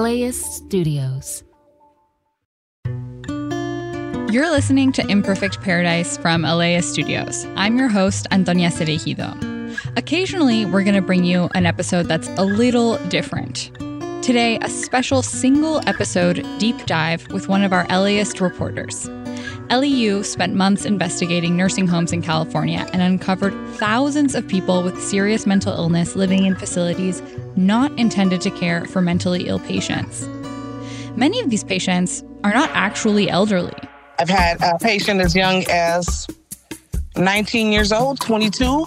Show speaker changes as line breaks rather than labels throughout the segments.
LAist Studios.
You're listening to Imperfect Paradise from LAist Studios. I'm your host, Antonia Cereijido. Occasionally, we're going to bring you an episode that's a little different. Today, a special single episode deep dive with one of our LAist reporters. Yu spent months investigating nursing homes in California and uncovered thousands of people with serious mental illness living in facilities not intended to care for mentally ill patients. Many of these patients are not actually elderly.
I've had a patient as young as 19 years old, 22.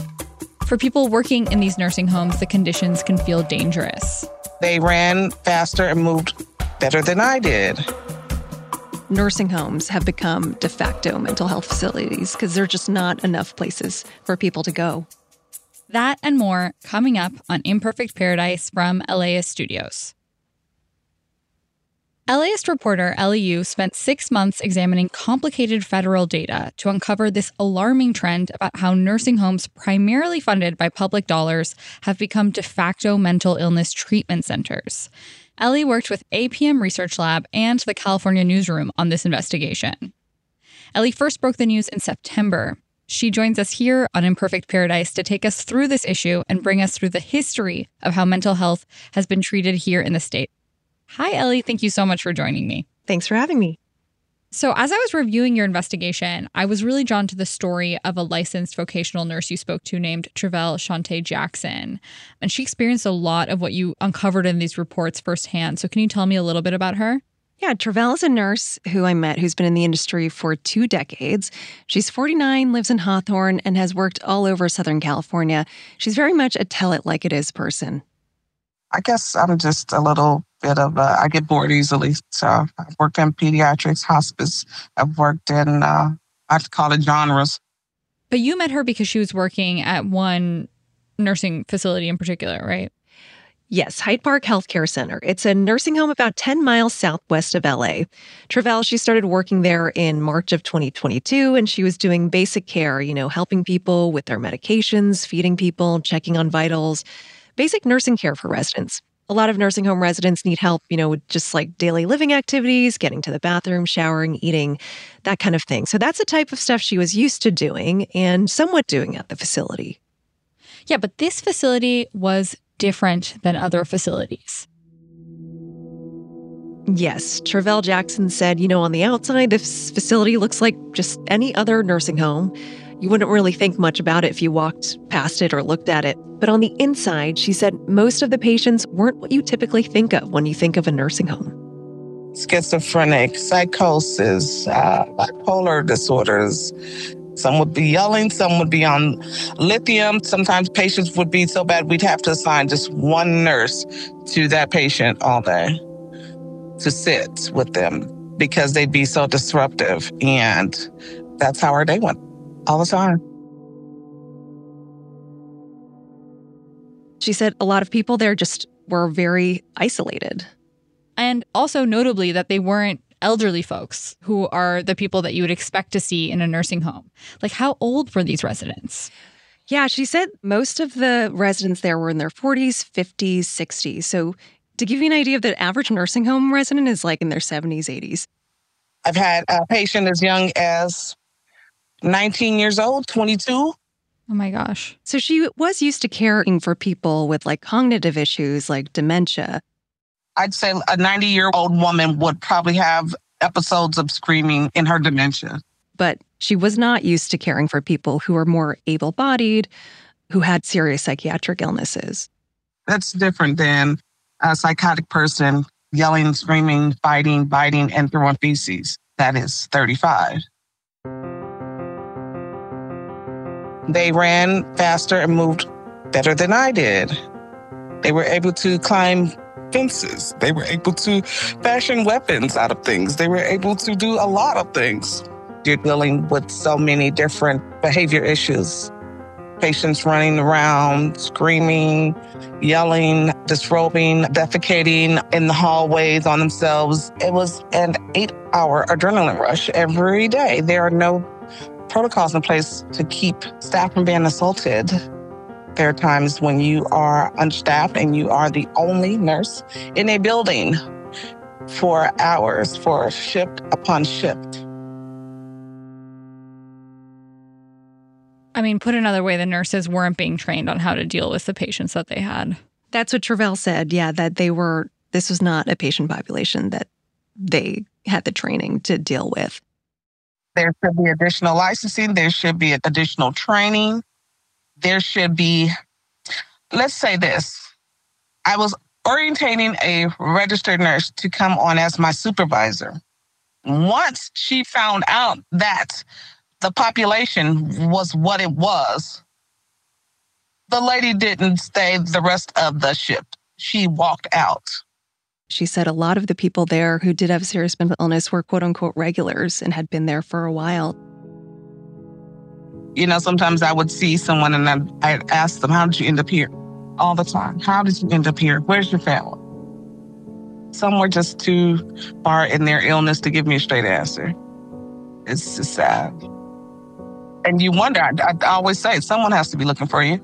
For people working in these nursing homes, the conditions can feel dangerous.
They ran faster and moved better than I did
nursing homes have become de facto mental health facilities because there are just not enough places for people to go.
That and more coming up on Imperfect Paradise from LAist Studios. LAist reporter Yu spent six months examining complicated federal data to uncover this alarming trend about how nursing homes, primarily funded by public dollars, have become de facto mental illness treatment centers. Elly worked with APM Research Lab and the California Newsroom on this investigation. Elly first broke the news in September. She joins us here on Imperfect Paradise to take us through this issue and bring us through the history of how mental health has been treated here in the state. Hi, Elly. Thank you so much for joining me.
Thanks for having me.
So, as I was reviewing your investigation, I was really drawn to the story of a licensed vocational nurse you spoke to named Travell Shante Jackson. And she experienced a lot of what you uncovered in these reports firsthand. So, can you tell me a little bit about her?
Yeah, Travell is a nurse who I met who's been in the industry for two decades. She's 49, lives in Hawthorne, and has worked all over Southern California. She's very much a tell it like it is person.
I guess I'm just a little bit of, uh, I get bored easily. So I've worked in pediatrics, hospice. I've worked in, uh, I call it genres.
But you met her because she was working at one nursing facility in particular, right?
Yes, Hyde Park Healthcare Center. It's a nursing home about 10 miles southwest of LA. Travell, she started working there in March of 2022, and she was doing basic care, you know, helping people with their medications, feeding people, checking on vitals, basic nursing care for residents a lot of nursing home residents need help, you know, with just like daily living activities, getting to the bathroom, showering, eating, that kind of thing. So that's the type of stuff she was used to doing and somewhat doing at the facility.
Yeah, but this facility was different than other facilities.
Yes, Travell Jackson said, you know, on the outside, this facility looks like just any other nursing home. You wouldn't really think much about it if you walked past it or looked at it. But on the inside, she said most of the patients weren't what you typically think of when you think of a nursing home.
Schizophrenic, psychosis, uh, bipolar disorders. Some would be yelling, some would be on lithium. Sometimes patients would be so bad we'd have to assign just one nurse to that patient all day to sit with them because they'd be so disruptive. And that's how our day went all the time.
She said a lot of people there just were very isolated.
And also notably that they weren't elderly folks who are the people that you would expect to see in a nursing home. Like, how old were these residents?
Yeah, she said most of the residents there were in their 40s, 50s, 60s. So, to give you an idea of the average nursing home resident is like in their 70s, 80s.
I've had a patient as young as 19 years old, 22. Oh
my gosh.
So she was used to caring for people with like cognitive issues like dementia.
I'd say a 90 year old woman would probably have episodes of screaming in her dementia.
But she was not used to caring for people who were more able bodied, who had serious psychiatric illnesses.
That's different than a psychotic person yelling, screaming, fighting, biting, and throwing feces. That is 35. They ran faster and moved better than I did. They were able to climb fences. They were able to fashion weapons out of things. They were able to do a lot of things. You're dealing with so many different behavior issues. Patients running around, screaming, yelling, disrobing, defecating in the hallways on themselves. It was an eight hour adrenaline rush every day. There are no protocols in place to keep staff from being assaulted. There are times when you are unstaffed and you are the only nurse in a building for hours, for shift upon shift.
I mean, put another way, the nurses weren't being trained on how to deal with the patients that they had.
That's what Travell said. Yeah, that they were, this was not a patient population that they had the training to deal with.
There should be additional licensing, there should be additional training, there should be, let's say this I was orientating a registered nurse to come on as my supervisor. Once she found out that the population was what it was, the lady didn't stay the rest of the shift. She walked out.
She said a lot of the people there who did have serious mental illness were quote unquote regulars and had been there for a while.
You know, sometimes I would see someone and I'd, I'd ask them, How did you end up here? All the time. How did you end up here? Where's your family? Some were just too far in their illness to give me a straight answer. It's sad. And you wonder, I, I always say, someone has to be looking for you.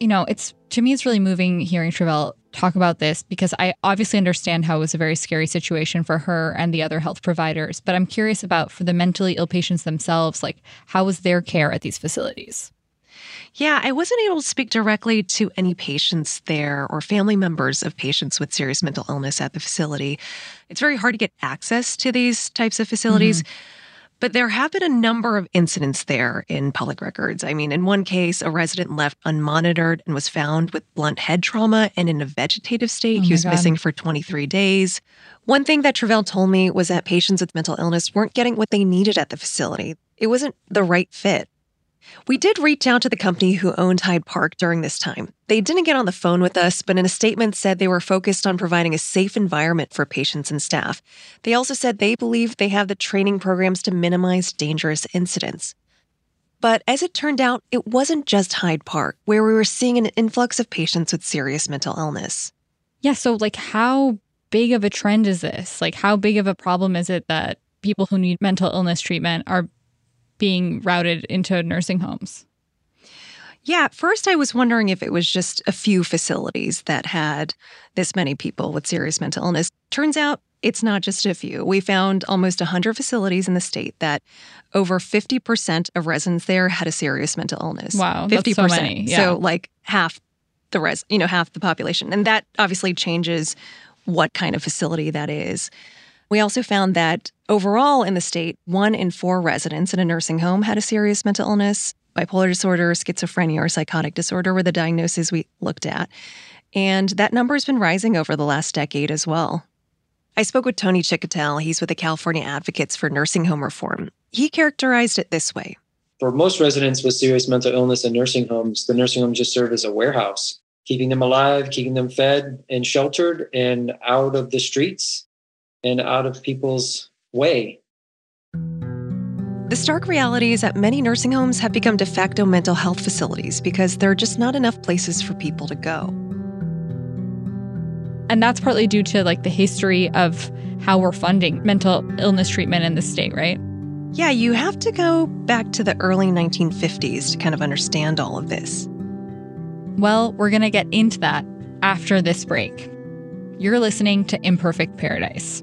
You know, it's to me, it's really moving hearing Travell talk about this because I obviously understand how it was a very scary situation for her and the other health providers. But I'm curious about for the mentally ill patients themselves, like how was their care at these facilities?
Yeah, I wasn't able to speak directly to any patients there or family members of patients with serious mental illness at the facility. It's very hard to get access to these types of facilities. Mm-hmm. But there have been a number of incidents there in public records. I mean, in one case, a resident left unmonitored and was found with blunt head trauma and in a vegetative state. Oh he was God. missing for 23 days. One thing that Travell told me was that patients with mental illness weren't getting what they needed at the facility. It wasn't the right fit. We did reach out to the company who owned Hyde Park during this time. They didn't get on the phone with us, but in a statement said they were focused on providing a safe environment for patients and staff. They also said they believe they have the training programs to minimize dangerous incidents. But as it turned out, it wasn't just Hyde Park where we were seeing an influx of patients with serious mental illness.
Yeah, so like how big of a trend is this? Like how big of a problem is it that people who need mental illness treatment are being routed into nursing homes?
Yeah, at first I was wondering if it was just a few facilities that had this many people with serious mental illness. Turns out it's not just a few. We found almost 100 facilities in the state that over 50% of residents there had a serious mental illness.
Wow, 50%. so many. Yeah.
So like half the res, you know, half the population. And that obviously changes what kind of facility that is. We also found that overall in the state, one in four residents in a nursing home had a serious mental illness. Bipolar disorder, schizophrenia, or psychotic disorder were the diagnoses we looked at. And that number has been rising over the last decade as well. I spoke with Tony Chicotel. He's with the California Advocates for Nursing Home Reform. He characterized it this way
For most residents with serious mental illness in nursing homes, the nursing home just serve as a warehouse, keeping them alive, keeping them fed and sheltered and out of the streets and out of people's way.
The stark reality is that many nursing homes have become de facto mental health facilities because there are just not enough places for people to go.
And that's partly due to like the history of how we're funding mental illness treatment in the state, right?
Yeah, you have to go back to the early 1950s to kind of understand all of this.
Well, we're going to get into that after this break. You're listening to Imperfect Paradise.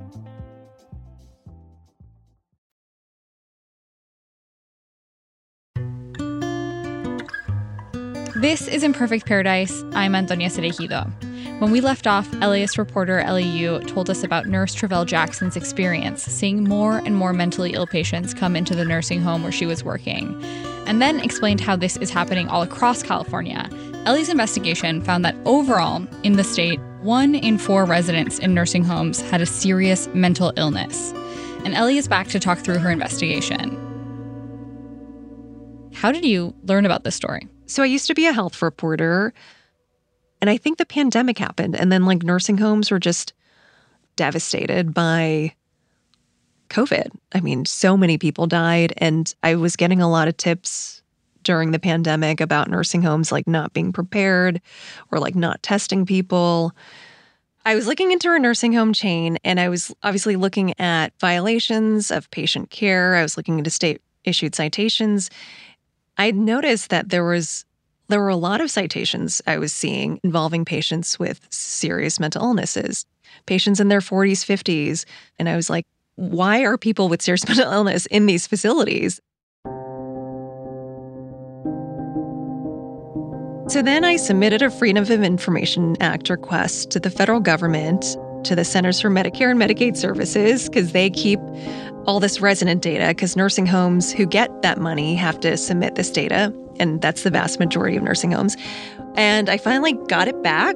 This is Imperfect Paradise. I'm Antonia Cereijido. When we left off, LAist reporter Elly told us about Nurse Travell Jackson's experience seeing more and more mentally ill patients come into the nursing home where she was working, and then explained how this is happening all across California. Elly's investigation found that overall, in the state, one in four residents in nursing homes had a serious mental illness. And Elly is back to talk through her investigation. How did you learn about this story?
So I used to be a health reporter, and I think the pandemic happened, and then like nursing homes were just devastated by COVID. I mean, so many people died, and I was getting a lot of tips during the pandemic about nursing homes like not being prepared or like not testing people. I was looking into a nursing home chain and I was obviously looking at violations of patient care. I was looking into state issued citations I noticed that there was there were a lot of citations I was seeing involving patients with serious mental illnesses, patients in their 40s, 50s, and I was like, why are people with serious mental illness in these facilities? So then I submitted a Freedom of Information Act request to the federal government, to the Centers for Medicare and Medicaid Services, because they keep all this resident data because nursing homes who get that money have to submit this data, and that's the vast majority of nursing homes. And I finally got it back.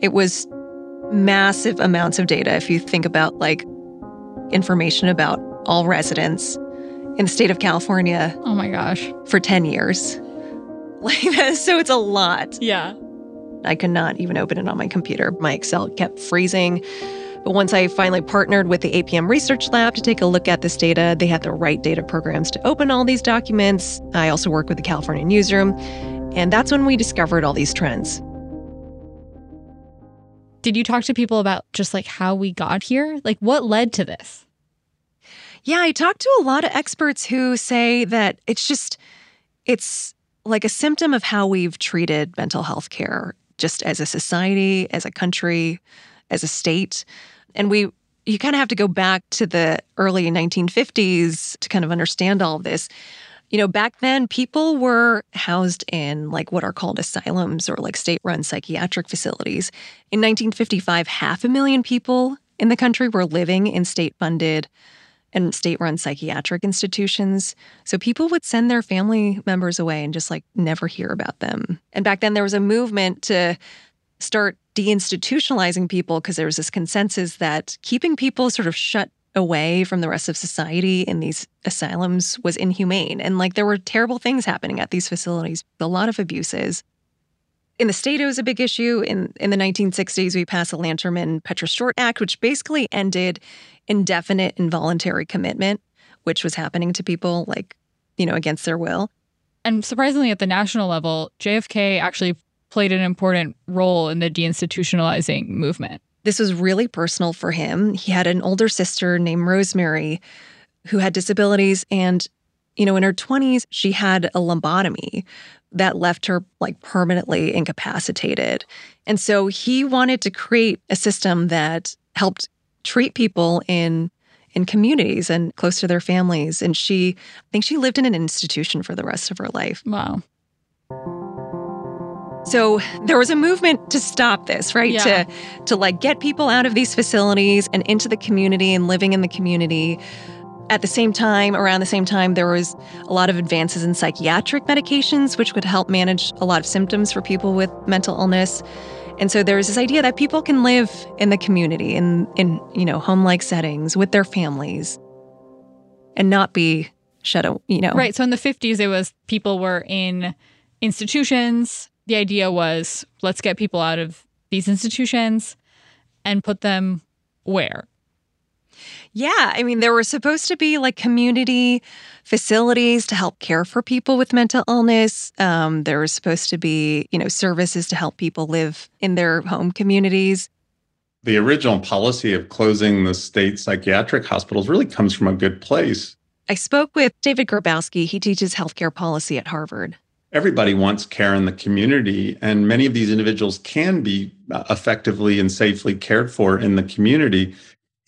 It was massive amounts of data if you think about like information about all residents in the state of California.
Oh my gosh.
For 10 years. Like so it's a lot.
Yeah.
I could not even open it on my computer. My Excel kept freezing. But once I finally partnered with the APM Research Lab to take a look at this data, they had the right data programs to open all these documents. I also work with the California Newsroom. And that's when we discovered all these trends.
Did you talk to people about just like how we got here? Like what led to this?
Yeah, I talked to a lot of experts who say that it's just, it's like a symptom of how we've treated mental health care just as a society, as a country, as a state. And we you kind of have to go back to the early 1950s to kind of understand all of this. You know, back then people were housed in like what are called asylums or like state-run psychiatric facilities. In 1955, half a million people in the country were living in state-funded and state run psychiatric institutions. So people would send their family members away and just like never hear about them. And back then there was a movement to start deinstitutionalizing people because there was this consensus that keeping people sort of shut away from the rest of society in these asylums was inhumane. And like there were terrible things happening at these facilities, a lot of abuses. In the state, it was a big issue. In, in the 1960s, we passed the Lanterman-Petris-Short Act, which basically ended indefinite involuntary commitment, which was happening to people like, you know, against their will.
And surprisingly, at the national level, JFK actually played an important role in the deinstitutionalizing movement.
This was really personal for him. He had an older sister named Rosemary who had disabilities. And, you know, in her 20s, she had a lobotomy that left her like permanently incapacitated. And so he wanted to create a system that helped treat people in in communities and close to their families. And she, I think she lived in an institution for the rest of her life.
Wow.
So there was a movement to stop this, right?
Yeah.
To to like get people out of these facilities and into the community and living in the community. At the same time, around the same time, there was a lot of advances in psychiatric medications, which would help manage a lot of symptoms for people with mental illness. And so there was this idea that people can live in the community in in you know home-like settings with their families and not be shut out, you know.
Right. So in the 50s, it was people were in institutions. The idea was let's get people out of these institutions and put them where?
Yeah, I mean, there were supposed to be like community facilities to help care for people with mental illness. Um, there was supposed to be, you know, services to help people live in their home communities.
The original policy of closing the state psychiatric hospitals really comes from a good place.
I spoke with David Grabowski. He teaches healthcare policy at Harvard.
Everybody wants care in the community, and many of these individuals can be uh, effectively and safely cared for in the community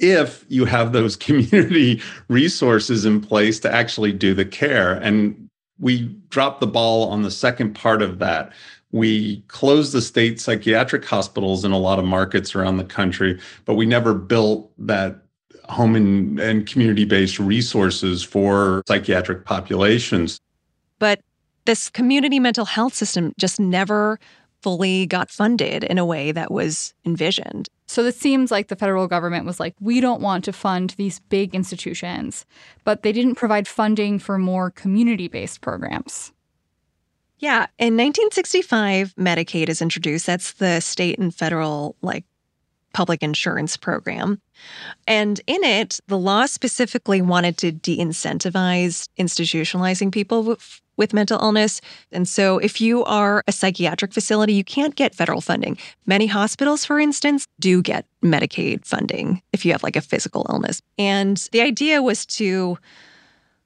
if you have those community resources in place to actually do the care. And we dropped the ball on the second part of that. We closed the state psychiatric hospitals in a lot of markets around the country, but we never built that home and, and community based resources for psychiatric populations.
But this community mental health system just never fully got funded in a way that was envisioned.
So it seems like the federal government was like, we don't want to fund these big institutions, but they didn't provide funding for more community based programs.
Yeah. In 1965, Medicaid is introduced. That's the state and federal, like, public insurance program. And in it, the law specifically wanted to de incentivize institutionalizing people with, mental illness. And so, if you are a psychiatric facility, you can't get federal funding. Many hospitals, for instance, do get Medicaid funding if you have like a physical illness. And the idea was to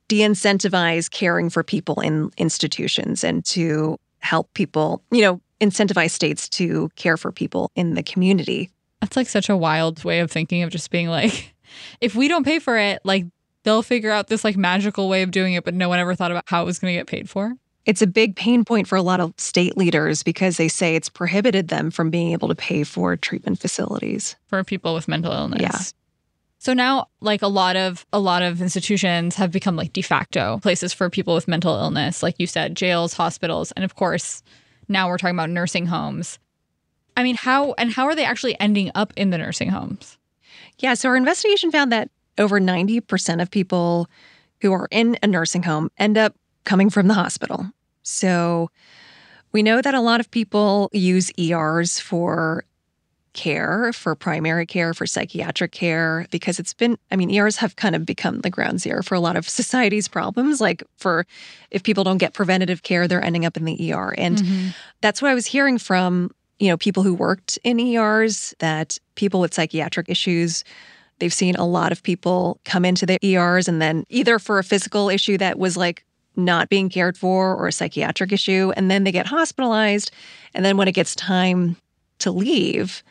de incentivize caring for people in institutions and to help people, you know, incentivize states to care for people in the community.
That's like such a wild way of thinking of just being like, if we don't pay for it, like they'll figure out this like magical way of doing it, but no one ever thought about how it was going to get paid for.
It's a big pain point for a lot of state leaders because they say it's prohibited them from being able to pay for treatment facilities
for people with mental illness.
Yeah.
So now like a lot of a lot of institutions have become like de facto places for people with mental illness, like you said, jails, hospitals, and of course, now we're talking about nursing homes. I mean, how and how are they actually ending up in the nursing homes?
Yeah, so our investigation found that over 90% of people who are in a nursing home end up coming from the hospital. So we know that a lot of people use ERs for care, for primary care, for psychiatric care, because it's been, I mean, ERs have kind of become the ground zero for a lot of society's problems. Like, for if people don't get preventative care, they're ending up in the ER. And mm-hmm. that's what I was hearing from you know, people who worked in ERs, that people with psychiatric issues, they've seen a lot of people come into the ERs and then either for a physical issue that was like not being cared for or a psychiatric issue, and then they get hospitalized. And then when it gets time to leave,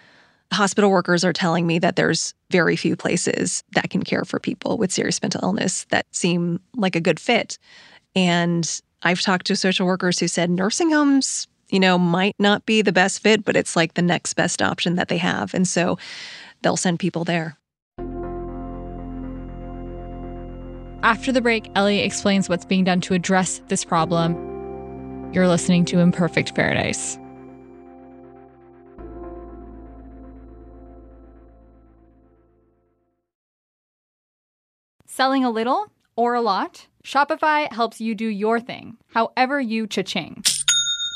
hospital workers are telling me that there's very few places that can care for people with serious mental illness that seem like a good fit. And I've talked to social workers who said nursing homes you know, might not be the best fit, but it's like the next best option that they have. And so they'll send people there.
After the break, Elly explains what's being done to address this problem. You're listening to Imperfect Paradise. Selling a little or a lot? Shopify helps you do your thing, however you cha-ching.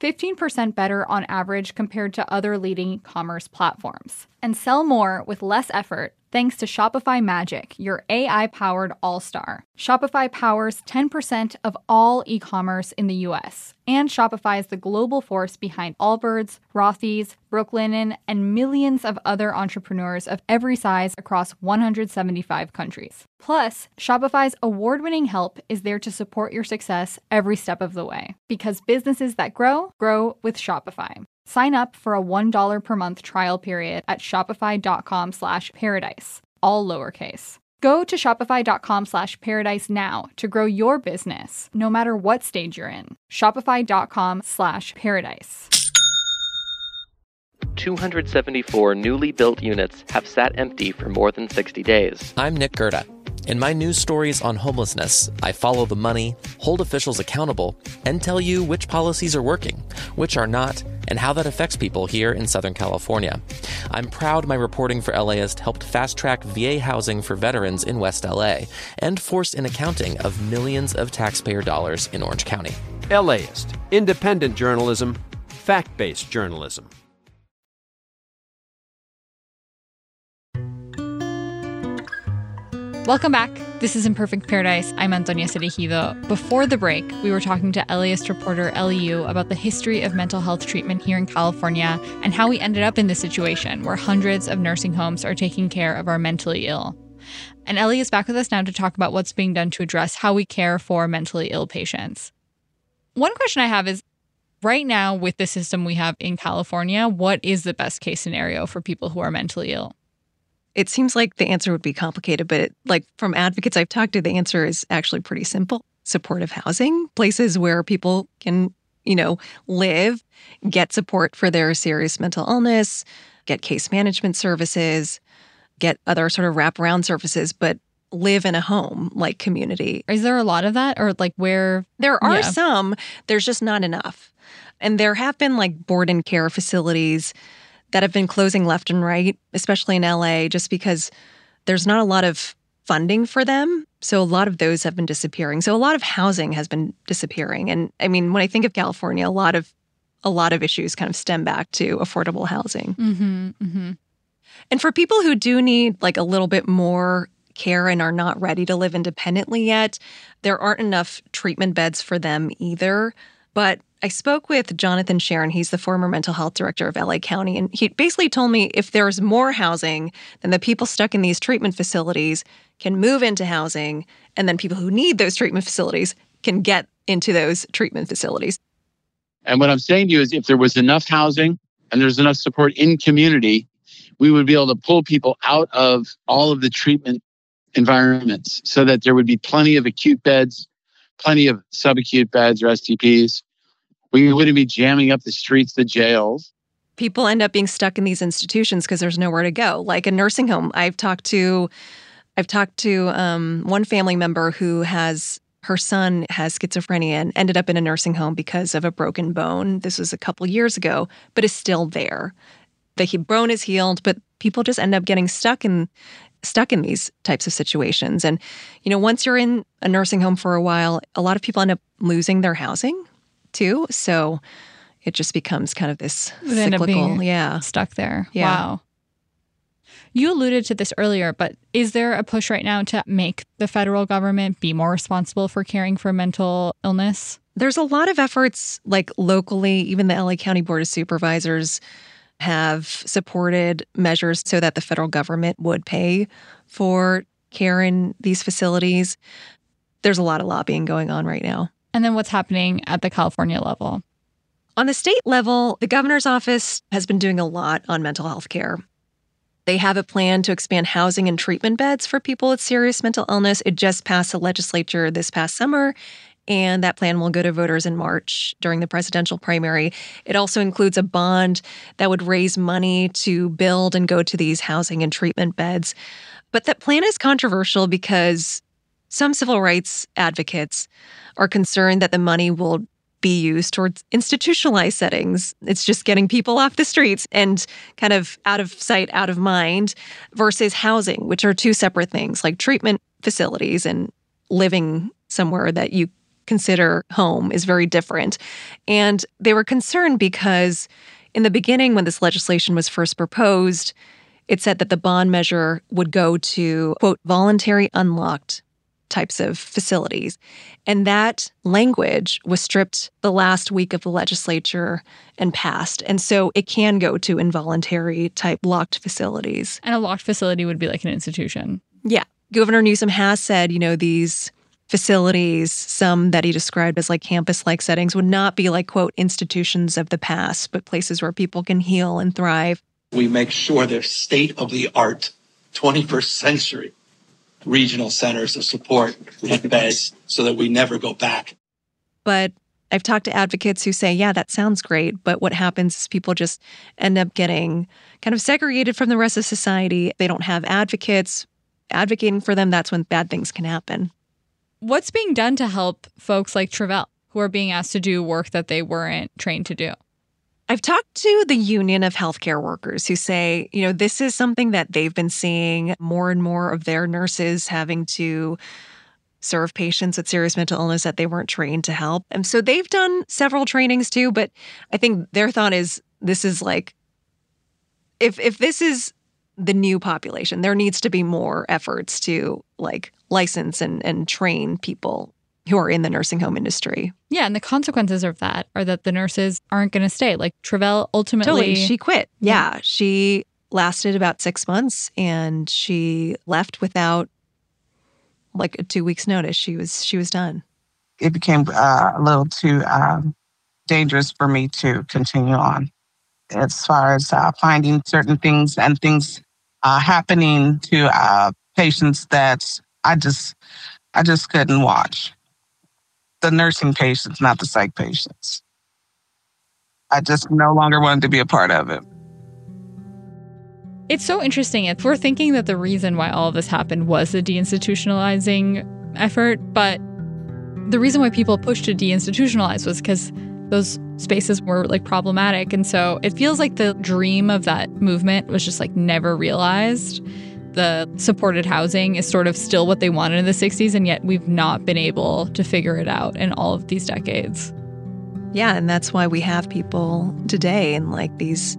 15% better on average compared to other leading commerce platforms. And sell more with less effort thanks to Shopify Magic, your AI powered all star. Shopify powers 10% of all e commerce in the US. And Shopify is the global force behind Allbirds, Rothy's, Brooklinen, and millions of other entrepreneurs of every size across 175 countries. Plus, Shopify's award winning help is there to support your success every step of the way. Because businesses that grow, grow with Shopify. Sign up for a $1 per month trial period at shopify.com slash paradise, all lowercase. Go to shopify.com slash paradise now to grow your business, no matter what stage you're in. Shopify.com slash paradise.
274 newly built units have sat empty for more than 60 days.
I'm Nick Gerda. In my news stories on homelessness, I follow the money, hold officials accountable, and tell you which policies are working, which are not, and how that affects people here in Southern California. I'm proud my reporting for LAist helped fast track VA housing for veterans in West LA and forced an accounting of millions of taxpayer dollars in Orange County.
LAist, independent journalism, fact based journalism.
Welcome back. This is Imperfect Paradise. I'm Antonia Cereijido. Before the break, we were talking to LAist reporter Elly Yu about the history of mental health treatment here in California and how we ended up in this situation where hundreds of nursing homes are taking care of our mentally ill. And Elly is back with us now to talk about what's being done to address how we care for mentally ill patients. One question I have is right now, with the system we have in California, what is the best case scenario for people who are mentally ill?
It seems like the answer would be complicated, but like from advocates I've talked to, the answer is actually pretty simple. Supportive housing, places where people can, you know, live, get support for their serious mental illness, get case management services, get other sort of wraparound services, but live in a home like community.
Is there a lot of that or like where
There are
Yeah.
some, there's just not enough. And there have been like board and care facilities that have been closing left and right, especially in LA, just because there's not a lot of funding for them. So a lot of those have been disappearing. So a lot of housing has been disappearing. And I mean, when I think of California, a lot of a lot of issues kind of stem back to affordable housing.
Mm-hmm, mm-hmm.
And for people who do need like a little bit more care and are not ready to live independently yet, there aren't enough treatment beds for them either. But I spoke with Jonathan Sherin. He's the former mental health director of LA County. And he basically told me if there's more housing, then the people stuck in these treatment facilities can move into housing. And then people who need those treatment facilities can get into those treatment facilities.
And what I'm saying to you is if there was enough housing and there's enough support in community, we would be able to pull people out of all of the treatment environments so that there would be plenty of acute beds, plenty of subacute beds or STPs. We wouldn't be jamming up the streets, the jails.
people end up being stuck in these institutions because there's nowhere to go. Like a nursing home. I've talked to i've talked to um, one family member who has her son has schizophrenia and ended up in a nursing home because of a broken bone. This was a couple years ago but is still there. The he- bone is healed but people just end up getting stuck in stuck in these types of situations. And you know once you're in a nursing home for a while a lot of people end up losing their housing too so it just becomes kind of this
Would end up
cyclical, yeah.
stuck there.
Yeah.
Wow. You alluded to this earlier, but is there a push right now to make the federal government be more responsible for caring for mental illness?
There's a lot of efforts, like locally, even the LA County Board of Supervisors have supported measures so that the federal government would pay for care in these facilities. There's a lot of lobbying going on right now.
And then what's happening at the California level?
On the state level, the governor's office has been doing a lot on mental health care. They have a plan to expand housing and treatment beds for people with serious mental illness. It just passed the legislature this past summer, and that plan will go to voters in March during the presidential primary. It also includes a bond that would raise money to build and go to these housing and treatment beds. But that plan is controversial because some civil rights advocates are concerned that the money will be used towards institutionalized settings. It's just getting people off the streets and kind of out of sight, out of mind, versus housing, which are two separate things, like treatment facilities and living somewhere that you consider home is very different. And they were concerned because in the beginning, when this legislation was first proposed, it said that the bond measure would go to, quote, voluntary unlocked types of facilities. And that language was stripped the last week of the legislature and passed. And so it can go to involuntary type locked facilities.
And a locked facility would be like an institution.
Yeah. Governor Newsom has said, you know, these facilities, some that he described as like campus like settings, would not be like, quote, institutions of the past, but places where people can heal and thrive.
We make sure they're state of the art, 21st century regional centers of support and beds so that we never go back.
But I've talked to advocates who say, yeah, that sounds great. But what happens is people just end up getting kind of segregated from the rest of society. They don't have advocates advocating for them. That's when bad things can happen.
What's being done to help folks like Travell who are being asked to do work that they weren't trained to do?
I've talked to the Union of Healthcare Workers who say, you know, this is something that they've been seeing more and more of their nurses having to serve patients with serious mental illness that they weren't trained to help. And so they've done several trainings too, but I think their thought is this is like if if this is the new population, there needs to be more efforts to like license and and train people who are in the nursing home industry.
Yeah, and the consequences of that are that the nurses aren't going to stay. Like Travell ultimately
totally, she quit. Yeah. yeah, she lasted about 6 months and she left without like a 2 weeks notice. She was she was done.
It became uh, a little too um, dangerous for me to continue on as far as uh, finding certain things and things uh, happening to uh, patients that I just I just couldn't watch the nursing patients, not the psych patients. I just no longer wanted to be a part of it.
It's so interesting. If we're thinking that the reason why all of this happened was the deinstitutionalizing effort, but the reason why people pushed to deinstitutionalize was because those spaces were like problematic. And so it feels like the dream of that movement was just like never realized the supported housing is sort of still what they wanted in the 60s, and yet we've not been able to figure it out in all of these decades.
Yeah, and that's why we have people today and like these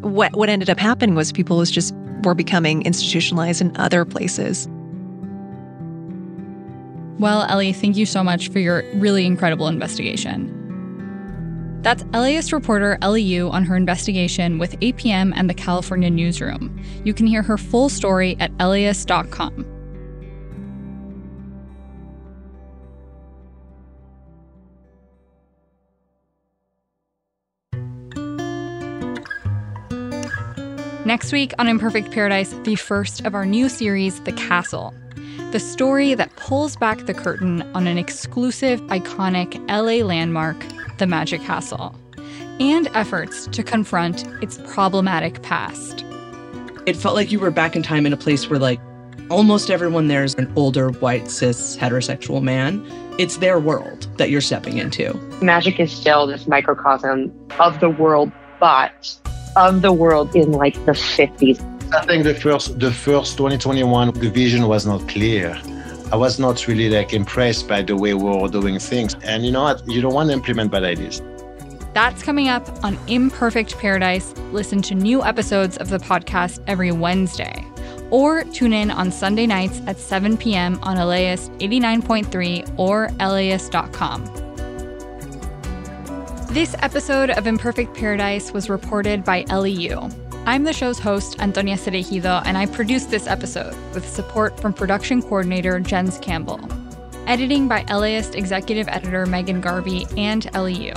what what ended up happening was people was just were becoming institutionalized in other places.
Well, Elly, thank you so much for your really incredible investigation. That's LAist reporter Yu on her investigation with APM and the California Newsroom. You can hear her full story at LAist.com. Next week on Imperfect Paradise, the first of our new series, The Castle. The story that pulls back the curtain on an exclusive, iconic LA landmark the Magic Castle, and efforts to confront its problematic past.
It felt like you were back in time in a place where, like, almost everyone there is an older, white, cis, heterosexual man. It's their world that you're stepping into.
Magic is still this microcosm of the world, but of the world in like the 50s.
I think the first, the first 2021, the vision was not clear. I was not really like impressed by the way we were doing things. And you know what? You don't want to implement bad ideas.
That's coming up on Imperfect Paradise. Listen to new episodes of the podcast every Wednesday. Or tune in on Sunday nights at 7 p.m. on LAist 89.3 or LAist.com. This episode of Imperfect Paradise was reported by Yu. I'm the show's host, Antonia Cereijido, and I produced this episode with support from production coordinator Jens Campbell. Editing by LAist executive editor Megan Garvey and LEU.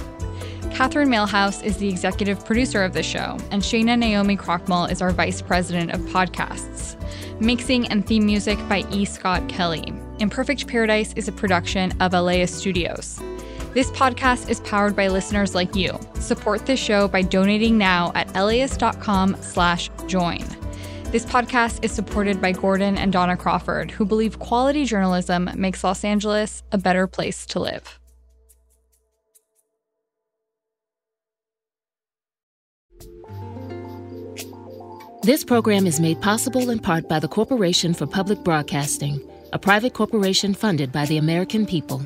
Catherine Mailhouse is the executive producer of the show, and Shana Naomi Krochmal is our vice president of podcasts. Mixing and theme music by E. Scott Kelly. Imperfect Paradise is a production of LAist Studios. This podcast is powered by listeners like you. Support this show by donating now at laist.com slash join. This podcast is supported by Gordon and Dona Crawford, who believe quality journalism makes Los Angeles a better place to live.
This program is made possible in part by the Corporation for Public Broadcasting, a private corporation funded by the American people.